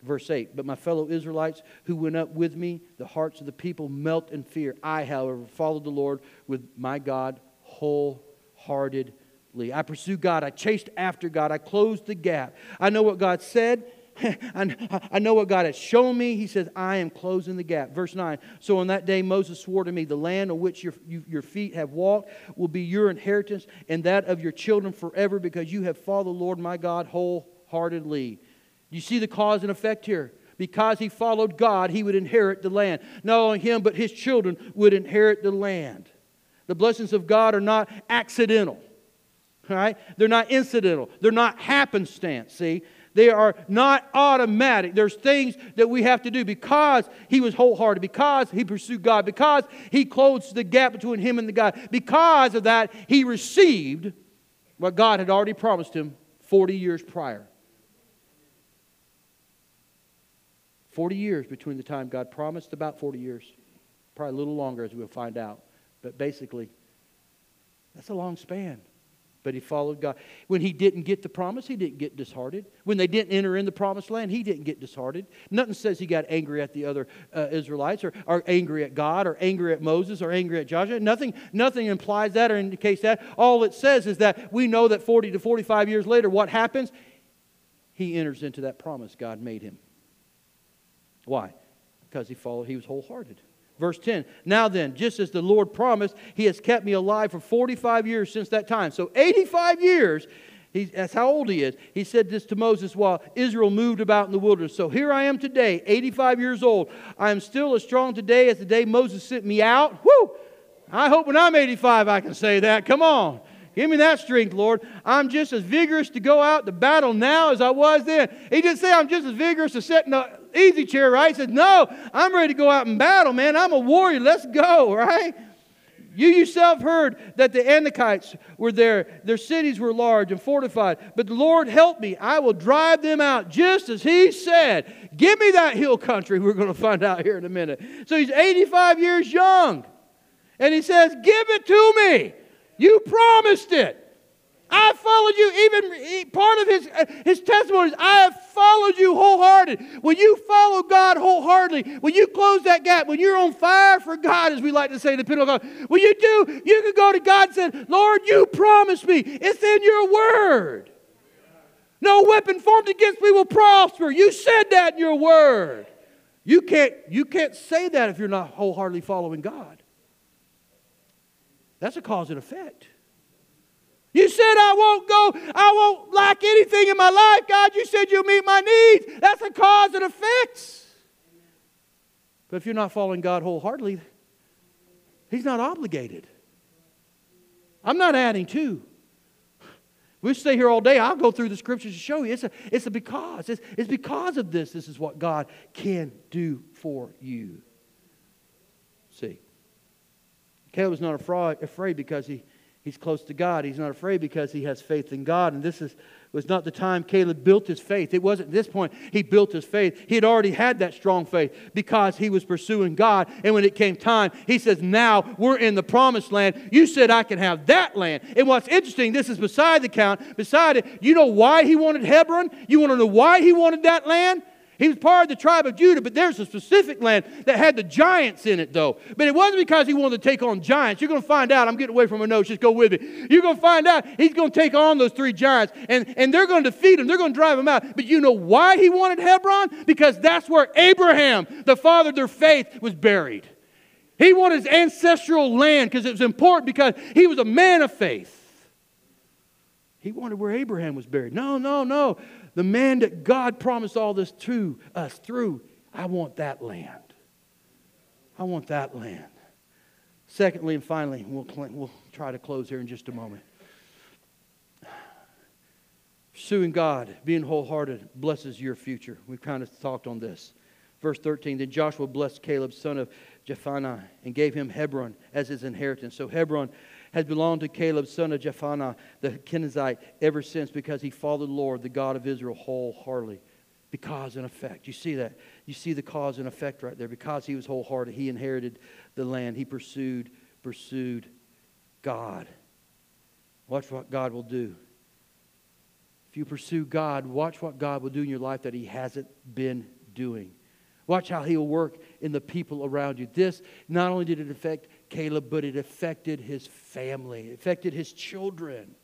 Verse 8, but my fellow Israelites who went up with me, the hearts of the people melt in fear. I, however, followed the Lord with my God wholeheartedly. I pursued God. I chased after God. I closed the gap. I know what God said, I know what God has shown me. He says, I am closing the gap. Verse 9 So on that day, Moses swore to me, The land on which your, you, your feet have walked will be your inheritance and that of your children forever because you have followed the Lord my God wholeheartedly. You see the cause and effect here? Because he followed God, he would inherit the land. Not only him, but his children would inherit the land. The blessings of God are not accidental. Right? They're not incidental. They're not happenstance. See, they are not automatic. There's things that we have to do because he was wholehearted, because he pursued God, because he closed the gap between him and the God. Because of that, he received what God had already promised him 40 years prior. 40 years between the time God promised, about 40 years. Probably a little longer as we'll find out. But basically, that's a long span but he followed God. When he didn't get the promise, he didn't get disheartened. When they didn't enter in the promised land, he didn't get disheartened. Nothing says he got angry at the other uh, Israelites or, or angry at God or angry at Moses or angry at Joshua. Nothing, nothing implies that or indicates that. All it says is that we know that 40 to 45 years later, what happens? He enters into that promise God made him. Why? Because he followed, he was wholehearted. Verse 10 Now then, just as the Lord promised, He has kept me alive for 45 years since that time. So 85 years, that's how old he is. He said this to Moses while Israel moved about in the wilderness. So here I am today, 85 years old. I am still as strong today as the day Moses sent me out. Whoo! I hope when I'm 85 I can say that. Come on. Give me that strength, Lord. I'm just as vigorous to go out to battle now as I was then. He didn't say I'm just as vigorous to sit in the easy chair, right? He said, No, I'm ready to go out and battle, man. I'm a warrior. Let's go, right? You yourself heard that the Anakites were there. Their cities were large and fortified. But the Lord help me. I will drive them out just as He said. Give me that hill country, we're going to find out here in a minute. So he's 85 years young. And he says, Give it to me. You promised it. I followed you. Even part of his, uh, his testimony is, I have followed you wholehearted. When you follow God wholeheartedly, when you close that gap, when you're on fire for God, as we like to say in the Pentecostal, when you do, you can go to God and say, Lord, you promised me. It's in your word. No weapon formed against me will prosper. You said that in your word. You can't, you can't say that if you're not wholeheartedly following God. That's a cause and effect. You said I won't go, I won't lack anything in my life, God. You said you'll meet my needs. That's a cause and effects. But if you're not following God wholeheartedly, He's not obligated. I'm not adding to. We stay here all day. I'll go through the scriptures to show you. It's a, it's a because. It's, it's because of this. This is what God can do for you. See, Caleb was not afraid because he He's close to God. He's not afraid because he has faith in God. And this is, was not the time Caleb built his faith. It wasn't this point he built his faith. He had already had that strong faith because he was pursuing God. And when it came time, he says, Now we're in the promised land. You said I can have that land. And what's interesting, this is beside the count, beside it, you know why he wanted Hebron? You want to know why he wanted that land? He was part of the tribe of Judah, but there's a specific land that had the giants in it, though. But it wasn't because he wanted to take on giants. You're going to find out. I'm getting away from my notes. Just go with me. You're going to find out he's going to take on those three giants, and, and they're going to defeat him. They're going to drive him out. But you know why he wanted Hebron? Because that's where Abraham, the father of their faith, was buried. He wanted his ancestral land because it was important because he was a man of faith. He wanted where Abraham was buried. No, no, no. The man that God promised all this to us through, I want that land. I want that land. Secondly, and finally, we'll, we'll try to close here in just a moment. Pursuing God, being wholehearted, blesses your future. We've kind of talked on this. Verse 13 Then Joshua blessed Caleb, son of Jephunneh, and gave him Hebron as his inheritance. So Hebron has belonged to Caleb, son of Jephunneh, the Kenizzite, ever since because he followed the Lord, the God of Israel, wholeheartedly. Because and effect. You see that? You see the cause and effect right there. Because he was wholehearted, he inherited the land. He pursued, pursued God. Watch what God will do. If you pursue God, watch what God will do in your life that he hasn't been doing. Watch how he'll work in the people around you. This, not only did it affect Caleb, but it affected his family, it affected his children.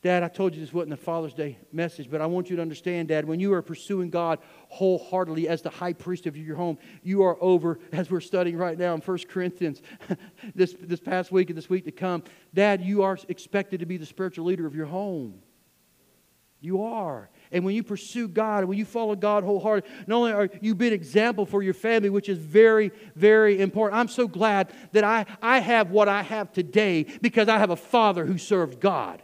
Dad, I told you this wasn't the Father's Day message, but I want you to understand, Dad, when you are pursuing God wholeheartedly as the high priest of your home, you are over, as we're studying right now in 1 Corinthians this, this past week and this week to come. Dad, you are expected to be the spiritual leader of your home. You are. And when you pursue God and when you follow God wholeheartedly, not only are you be an example for your family, which is very, very important. I'm so glad that I, I have what I have today because I have a father who served God.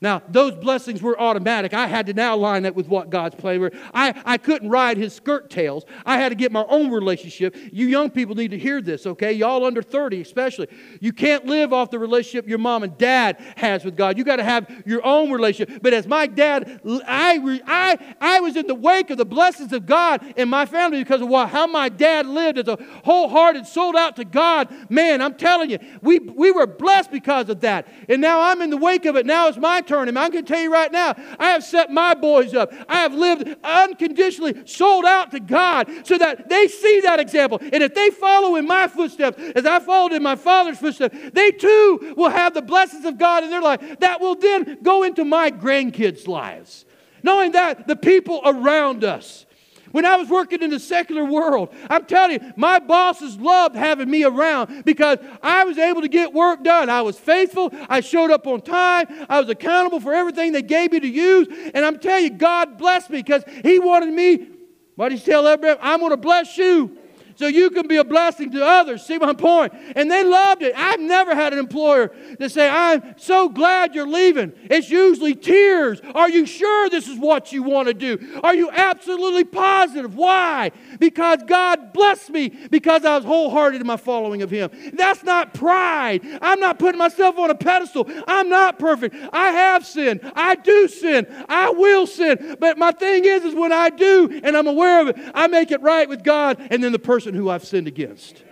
Now, those blessings were automatic. I had to now line up with what God's plan were. I, I couldn't ride his skirt tails. I had to get my own relationship. You young people need to hear this, okay? Y'all under 30 especially. You can't live off the relationship your mom and dad has with God. You got to have your own relationship. But as my dad, I, I, I was in the wake of the blessings of God in my family because of what, how my dad lived as a wholehearted, sold out to God. Man, I'm telling you, we, we were blessed because of that. And now I'm in the wake of it. Now it's my turn. And I'm going to tell you right now, I have set my boys up. I have lived unconditionally, sold out to God so that they see that example. And if they follow in my footsteps, as I followed in my father's footsteps, they too will have the blessings of God in their life that will then go into my grandkids' lives. Knowing that the people around us, when I was working in the secular world, I'm telling you, my bosses loved having me around because I was able to get work done. I was faithful. I showed up on time. I was accountable for everything they gave me to use. And I'm telling you, God blessed me because He wanted me. What did He tell Abraham? I'm going to bless you so you can be a blessing to others. See my point? And they loved it. I've never had an employer that say, I'm so glad you're leaving. It's usually tears. Are you sure this is what you want to do? Are you absolutely positive? Why? Because God blessed me because I was wholehearted in my following of Him. That's not pride. I'm not putting myself on a pedestal. I'm not perfect. I have sinned. I do sin. I will sin. But my thing is, is when I do and I'm aware of it, I make it right with God and then the person person who I've sinned against.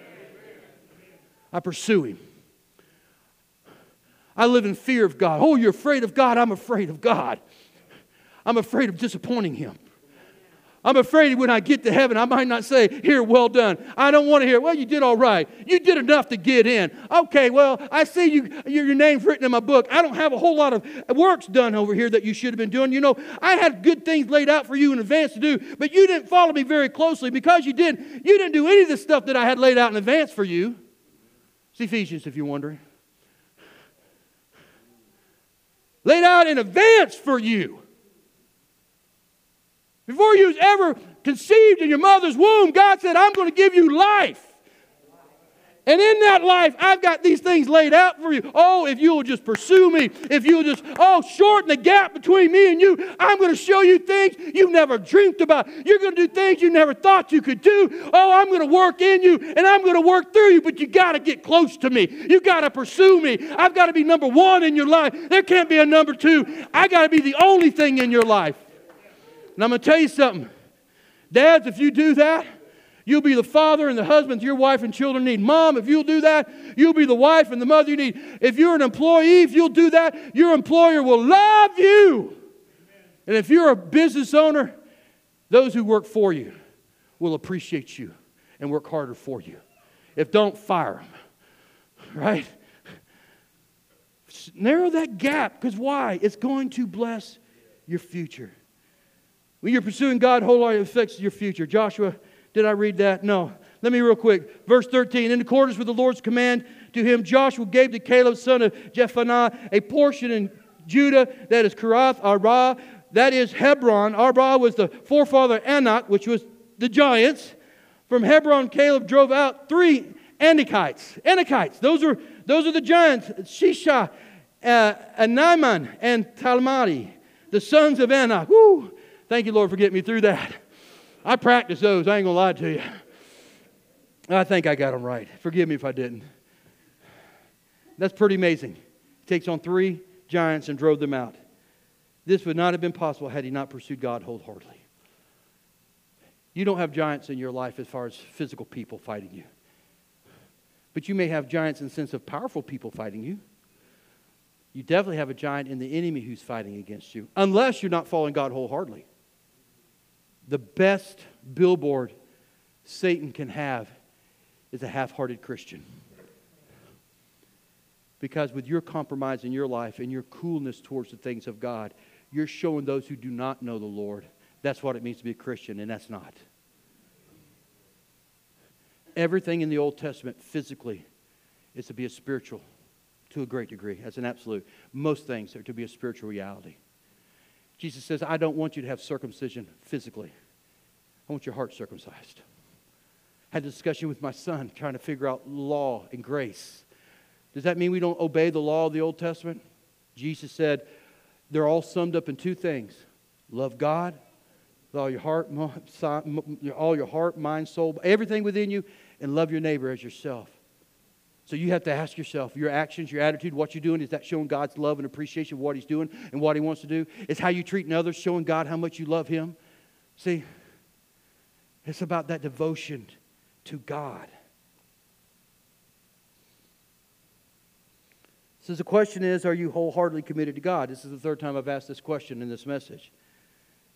I pursue him. I live in fear of God. Oh, you're afraid of God? I'm afraid of God. I'm afraid of disappointing him. I'm afraid when I get to heaven, I might not say, Here, well done. I don't want to hear, Well, you did all right. You did enough to get in. Okay, well, I see you, your name's written in my book. I don't have a whole lot of works done over here that you should have been doing. You know, I had good things laid out for you in advance to do, but you didn't follow me very closely. Because you didn't. you didn't do any of the stuff that I had laid out in advance for you. It's Ephesians, if you're wondering. Laid out in advance for you. Before you was ever conceived in your mother's womb, God said, I'm going to give you life. And in that life, I've got these things laid out for you. Oh, if you'll just pursue me, if you'll just, oh, shorten the gap between me and you, I'm going to show you things you've never dreamed about. You're going to do things you never thought you could do. Oh, I'm going to work in you and I'm going to work through you, but you got to get close to me. You got to pursue me. I've got to be number one in your life. There can't be a number two. I got to be the only thing in your life. And I'm going to tell you something. Dads, if you do that, you'll be the father and the husband your wife and children need. Mom, if you'll do that, you'll be the wife and the mother you need. If you're an employee, if you'll do that, your employer will love you. And if you're a business owner, those who work for you will appreciate you and work harder for you. If don't, fire them. Right? Narrow that gap because why? It's going to bless your future. When you're pursuing God wholeheartedly, affects your future. Joshua, did I read that? No. Let me real quick. Verse 13, in accordance with the Lord's command to him. Joshua gave to Caleb, son of Jephunneh, a portion in Judah that is Kiriath Arba, that is Hebron. Arba was the forefather of Anak, which was the giants. From Hebron, Caleb drove out three Anakites. Anakites, those are, those are the giants Shisha, uh, Naaman, and Talmai, the sons of Anak. Woo! Thank you, Lord, for getting me through that. I practiced those, I ain't gonna lie to you. I think I got them right. Forgive me if I didn't. That's pretty amazing. He takes on three giants and drove them out. This would not have been possible had he not pursued God wholeheartedly. You don't have giants in your life as far as physical people fighting you. But you may have giants in the sense of powerful people fighting you. You definitely have a giant in the enemy who's fighting against you, unless you're not following God wholeheartedly. The best billboard Satan can have is a half hearted Christian. Because with your compromise in your life and your coolness towards the things of God, you're showing those who do not know the Lord that's what it means to be a Christian, and that's not. Everything in the Old Testament physically is to be a spiritual to a great degree. That's an absolute. Most things are to be a spiritual reality. Jesus says, I don't want you to have circumcision physically. I want your heart circumcised. Had a discussion with my son trying to figure out law and grace. Does that mean we don't obey the law of the Old Testament? Jesus said they're all summed up in two things love God with all your heart, all your heart, mind, soul, everything within you, and love your neighbor as yourself. So you have to ask yourself, your actions, your attitude, what you're doing, is that showing God's love and appreciation of what He's doing and what He wants to do? Is how you treating others showing God how much you love Him? See, it's about that devotion to God. So the question is, are you wholeheartedly committed to God? This is the third time I've asked this question in this message.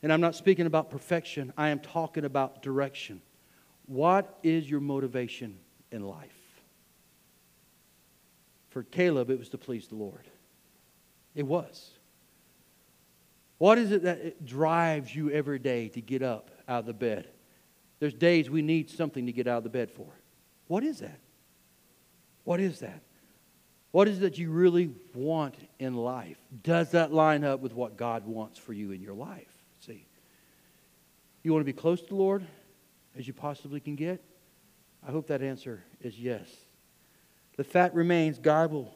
And I'm not speaking about perfection, I am talking about direction. What is your motivation in life? For Caleb, it was to please the Lord. It was. What is it that drives you every day to get up out of the bed? There's days we need something to get out of the bed for. What is that? What is that? What is it that you really want in life? Does that line up with what God wants for you in your life? See, you want to be close to the Lord as you possibly can get? I hope that answer is yes. The fact remains God will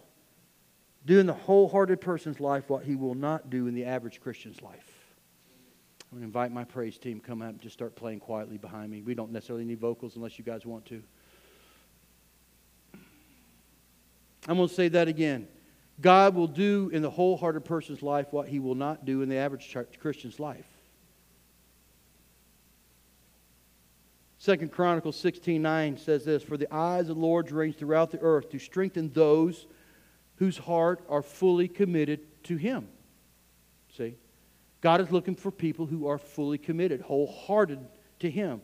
do in the wholehearted person's life what he will not do in the average Christian's life. I'm going to invite my praise team come out and just start playing quietly behind me. We don't necessarily need vocals unless you guys want to. I'm going to say that again. God will do in the wholehearted person's life what he will not do in the average Christian's life. Second Chronicles 16 9 says this For the eyes of the Lord range throughout the earth to strengthen those whose heart are fully committed to Him. See? God is looking for people who are fully committed, wholehearted to Him.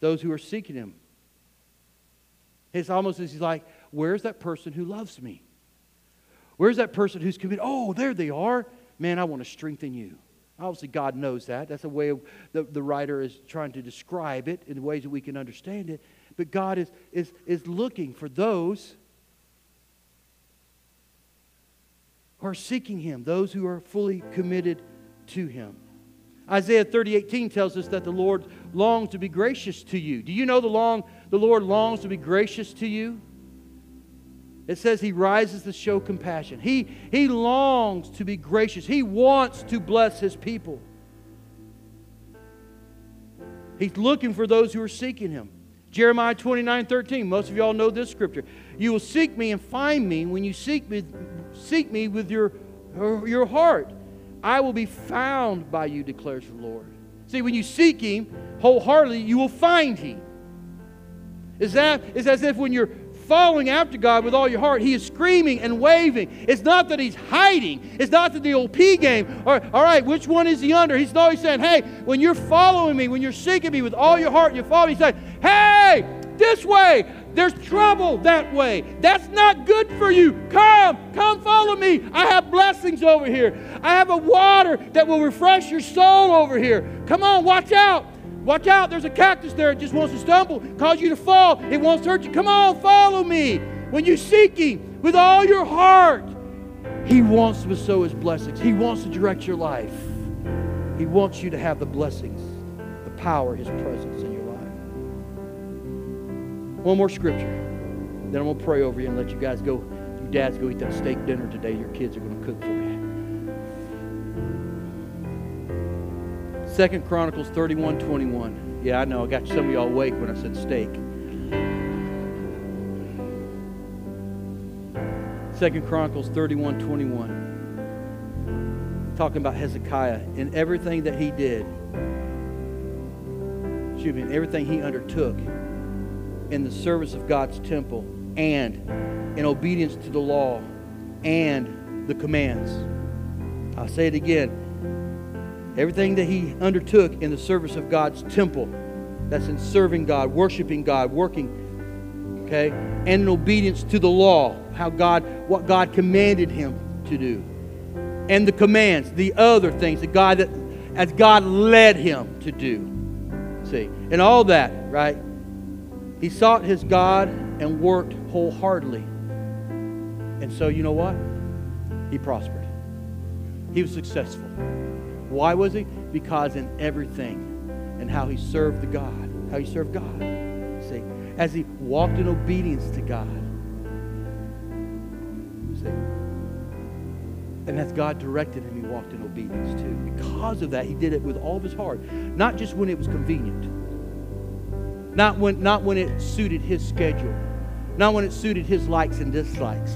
Those who are seeking Him. It's almost as He's like, Where's that person who loves me? Where's that person who's committed? Oh, there they are. Man, I want to strengthen you. Obviously, God knows that. That's the way the, the writer is trying to describe it in ways that we can understand it. But God is, is, is looking for those who are seeking Him, those who are fully committed to Him. Isaiah 30, 18 tells us that the Lord longs to be gracious to you. Do you know the, long, the Lord longs to be gracious to you? It says he rises to show compassion. He, he longs to be gracious. He wants to bless his people. He's looking for those who are seeking him. Jeremiah 29 13. Most of y'all know this scripture. You will seek me and find me when you seek me, seek me with your, your heart. I will be found by you, declares the Lord. See, when you seek him wholeheartedly, you will find him. Is that is as if when you're following after God with all your heart, he is screaming and waving. It's not that he's hiding. It's not that the old pea game, right, all right which one is he under? He's always saying, hey, when you're following me, when you're seeking me with all your heart, you follow me, he's hey, this way. There's trouble that way. That's not good for you. Come, come follow me. I have blessings over here. I have a water that will refresh your soul over here. Come on, watch out. Watch out, there's a cactus there. It just wants to stumble, cause you to fall. It wants to hurt you. Come on, follow me. when you seek Him with all your heart, He wants to bestow His blessings. He wants to direct your life. He wants you to have the blessings, the power, His presence in your life. One more scripture. Then I'm going to pray over you and let you guys go. You dads go eat that steak dinner today. Your kids are going to cook for you. Second Chronicles 31 21. Yeah, I know. I got some of y'all awake when I said steak. Second Chronicles 31 21. Talking about Hezekiah and everything that he did. Excuse me, everything he undertook in the service of God's temple and in obedience to the law and the commands. I'll say it again. Everything that he undertook in the service of God's temple, that's in serving God, worshiping God, working, okay, and in obedience to the law, how God, what God commanded him to do, and the commands, the other things that God that as God led him to do. See, and all that, right? He sought his God and worked wholeheartedly. And so, you know what? He prospered. He was successful. Why was he? Because in everything and how he served the God, how he served God. See, as he walked in obedience to God. See, and as God directed him, he walked in obedience too. Because of that, he did it with all of his heart, not just when it was convenient, not when, not when it suited his schedule, not when it suited his likes and dislikes.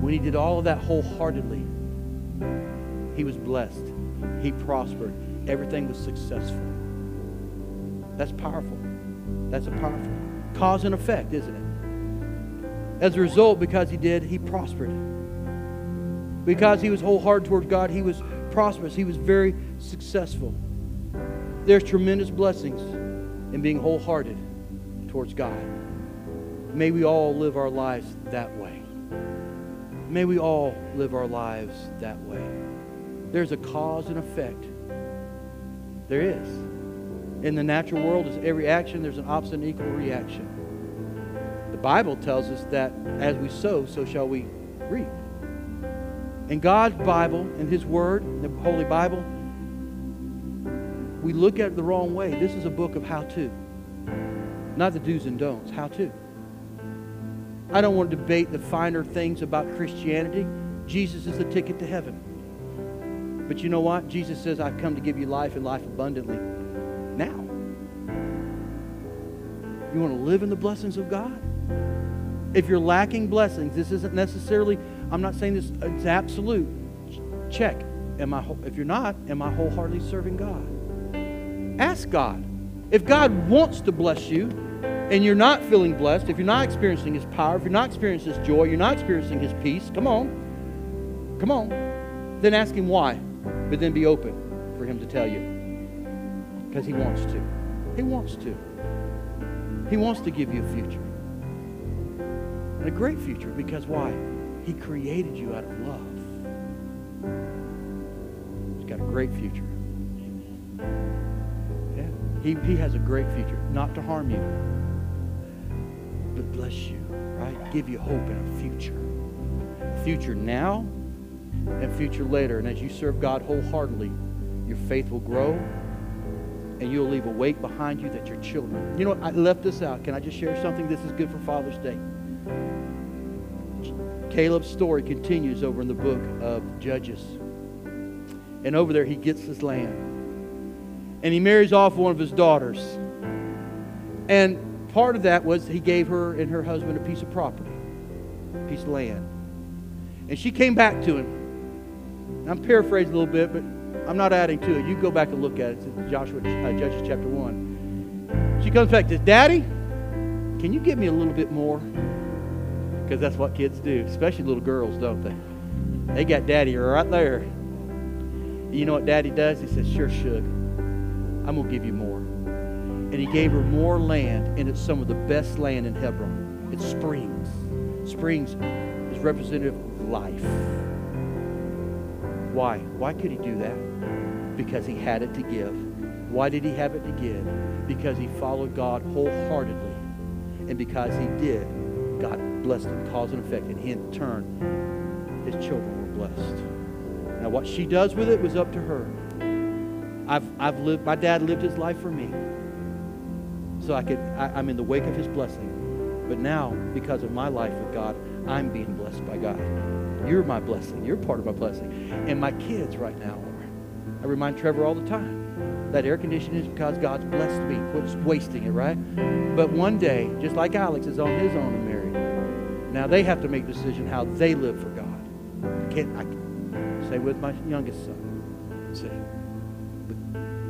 When he did all of that wholeheartedly, he was blessed. He prospered. Everything was successful. That's powerful. That's a powerful cause and effect, isn't it? As a result, because he did, he prospered. Because he was wholehearted towards God, he was prosperous. He was very successful. There's tremendous blessings in being wholehearted towards God. May we all live our lives that way. May we all live our lives that way. There's a cause and effect. There is. In the natural world, is every action, there's an opposite and equal reaction. The Bible tells us that as we sow, so shall we reap. In God's Bible, in His Word, the Holy Bible, we look at it the wrong way. This is a book of how to, not the do's and don'ts, how to. I don't want to debate the finer things about Christianity. Jesus is the ticket to heaven. But you know what? Jesus says, I've come to give you life and life abundantly now. You want to live in the blessings of God? If you're lacking blessings, this isn't necessarily, I'm not saying this it's absolute. Check. Am I, if you're not, am I wholeheartedly serving God? Ask God. If God wants to bless you and you're not feeling blessed, if you're not experiencing His power, if you're not experiencing His joy, you're not experiencing His peace, come on. Come on. Then ask Him why but then be open for Him to tell you. Because He wants to. He wants to. He wants to give you a future. And a great future because why? He created you out of love. He's got a great future. Yeah. He, he has a great future. Not to harm you, bless you, right? Give you hope and a future. Future now and future later. And as you serve God wholeheartedly, your faith will grow and you'll leave a wake behind you that your children. You know, I left this out. Can I just share something? This is good for Father's Day. Caleb's story continues over in the book of Judges. And over there, he gets his land. And he marries off one of his daughters. And part of that was he gave her and her husband a piece of property, a piece of land. And she came back to him I'm paraphrasing a little bit, but I'm not adding to it. You go back and look at it. It's Joshua, uh, Judges chapter 1. She comes back says, Daddy, can you give me a little bit more? Because that's what kids do, especially little girls, don't they? They got daddy right there. You know what daddy does? He says, Sure, Shug. I'm going to give you more. And he gave her more land, and it's some of the best land in Hebron. It's springs. Springs is representative of life. Why? Why could he do that? Because he had it to give. Why did he have it to give? Because he followed God wholeheartedly. And because he did, God blessed him, cause and effect. And in turn, his children were blessed. Now, what she does with it was up to her. I've, I've lived, my dad lived his life for me. So I could, I, I'm in the wake of his blessing. But now, because of my life with God, I'm being blessed by God. You're my blessing. You're part of my blessing. And my kids right now are. I remind Trevor all the time that air conditioning is because God's blessed me. Quit wasting it, right? But one day, just like Alex is on his own and married, now they have to make a decision how they live for God. I can't, I can say with my youngest son. See,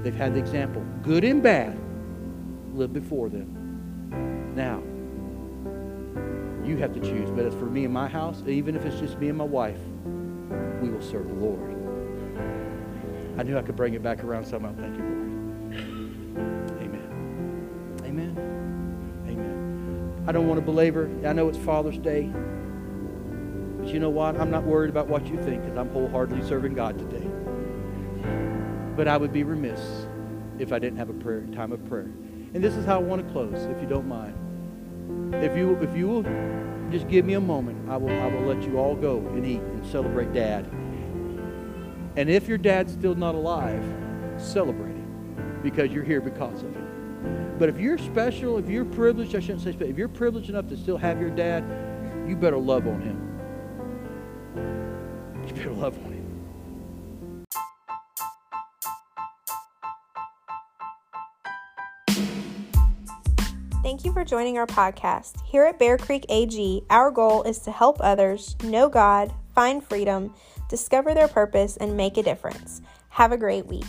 they've had the example, good and bad, live before them. Now, you have to choose. But as for me and my house, even if it's just me and my wife, we will serve the Lord. I knew I could bring it back around somehow. Thank you, Lord. Amen. Amen. Amen. I don't want to belabor. I know it's Father's Day. But you know what? I'm not worried about what you think because I'm wholeheartedly serving God today. But I would be remiss if I didn't have a prayer time of prayer. And this is how I want to close, if you don't mind. If you if you will just give me a moment, I will I will let you all go and eat and celebrate Dad. And if your dad's still not alive, celebrate him because you're here because of him. But if you're special, if you're privileged, I shouldn't say special, if you're privileged enough to still have your dad, you better love on him. You better love on him. Thank you for joining our podcast. Here at Bear Creek AG, our goal is to help others know God, find freedom, discover their purpose, and make a difference. Have a great week.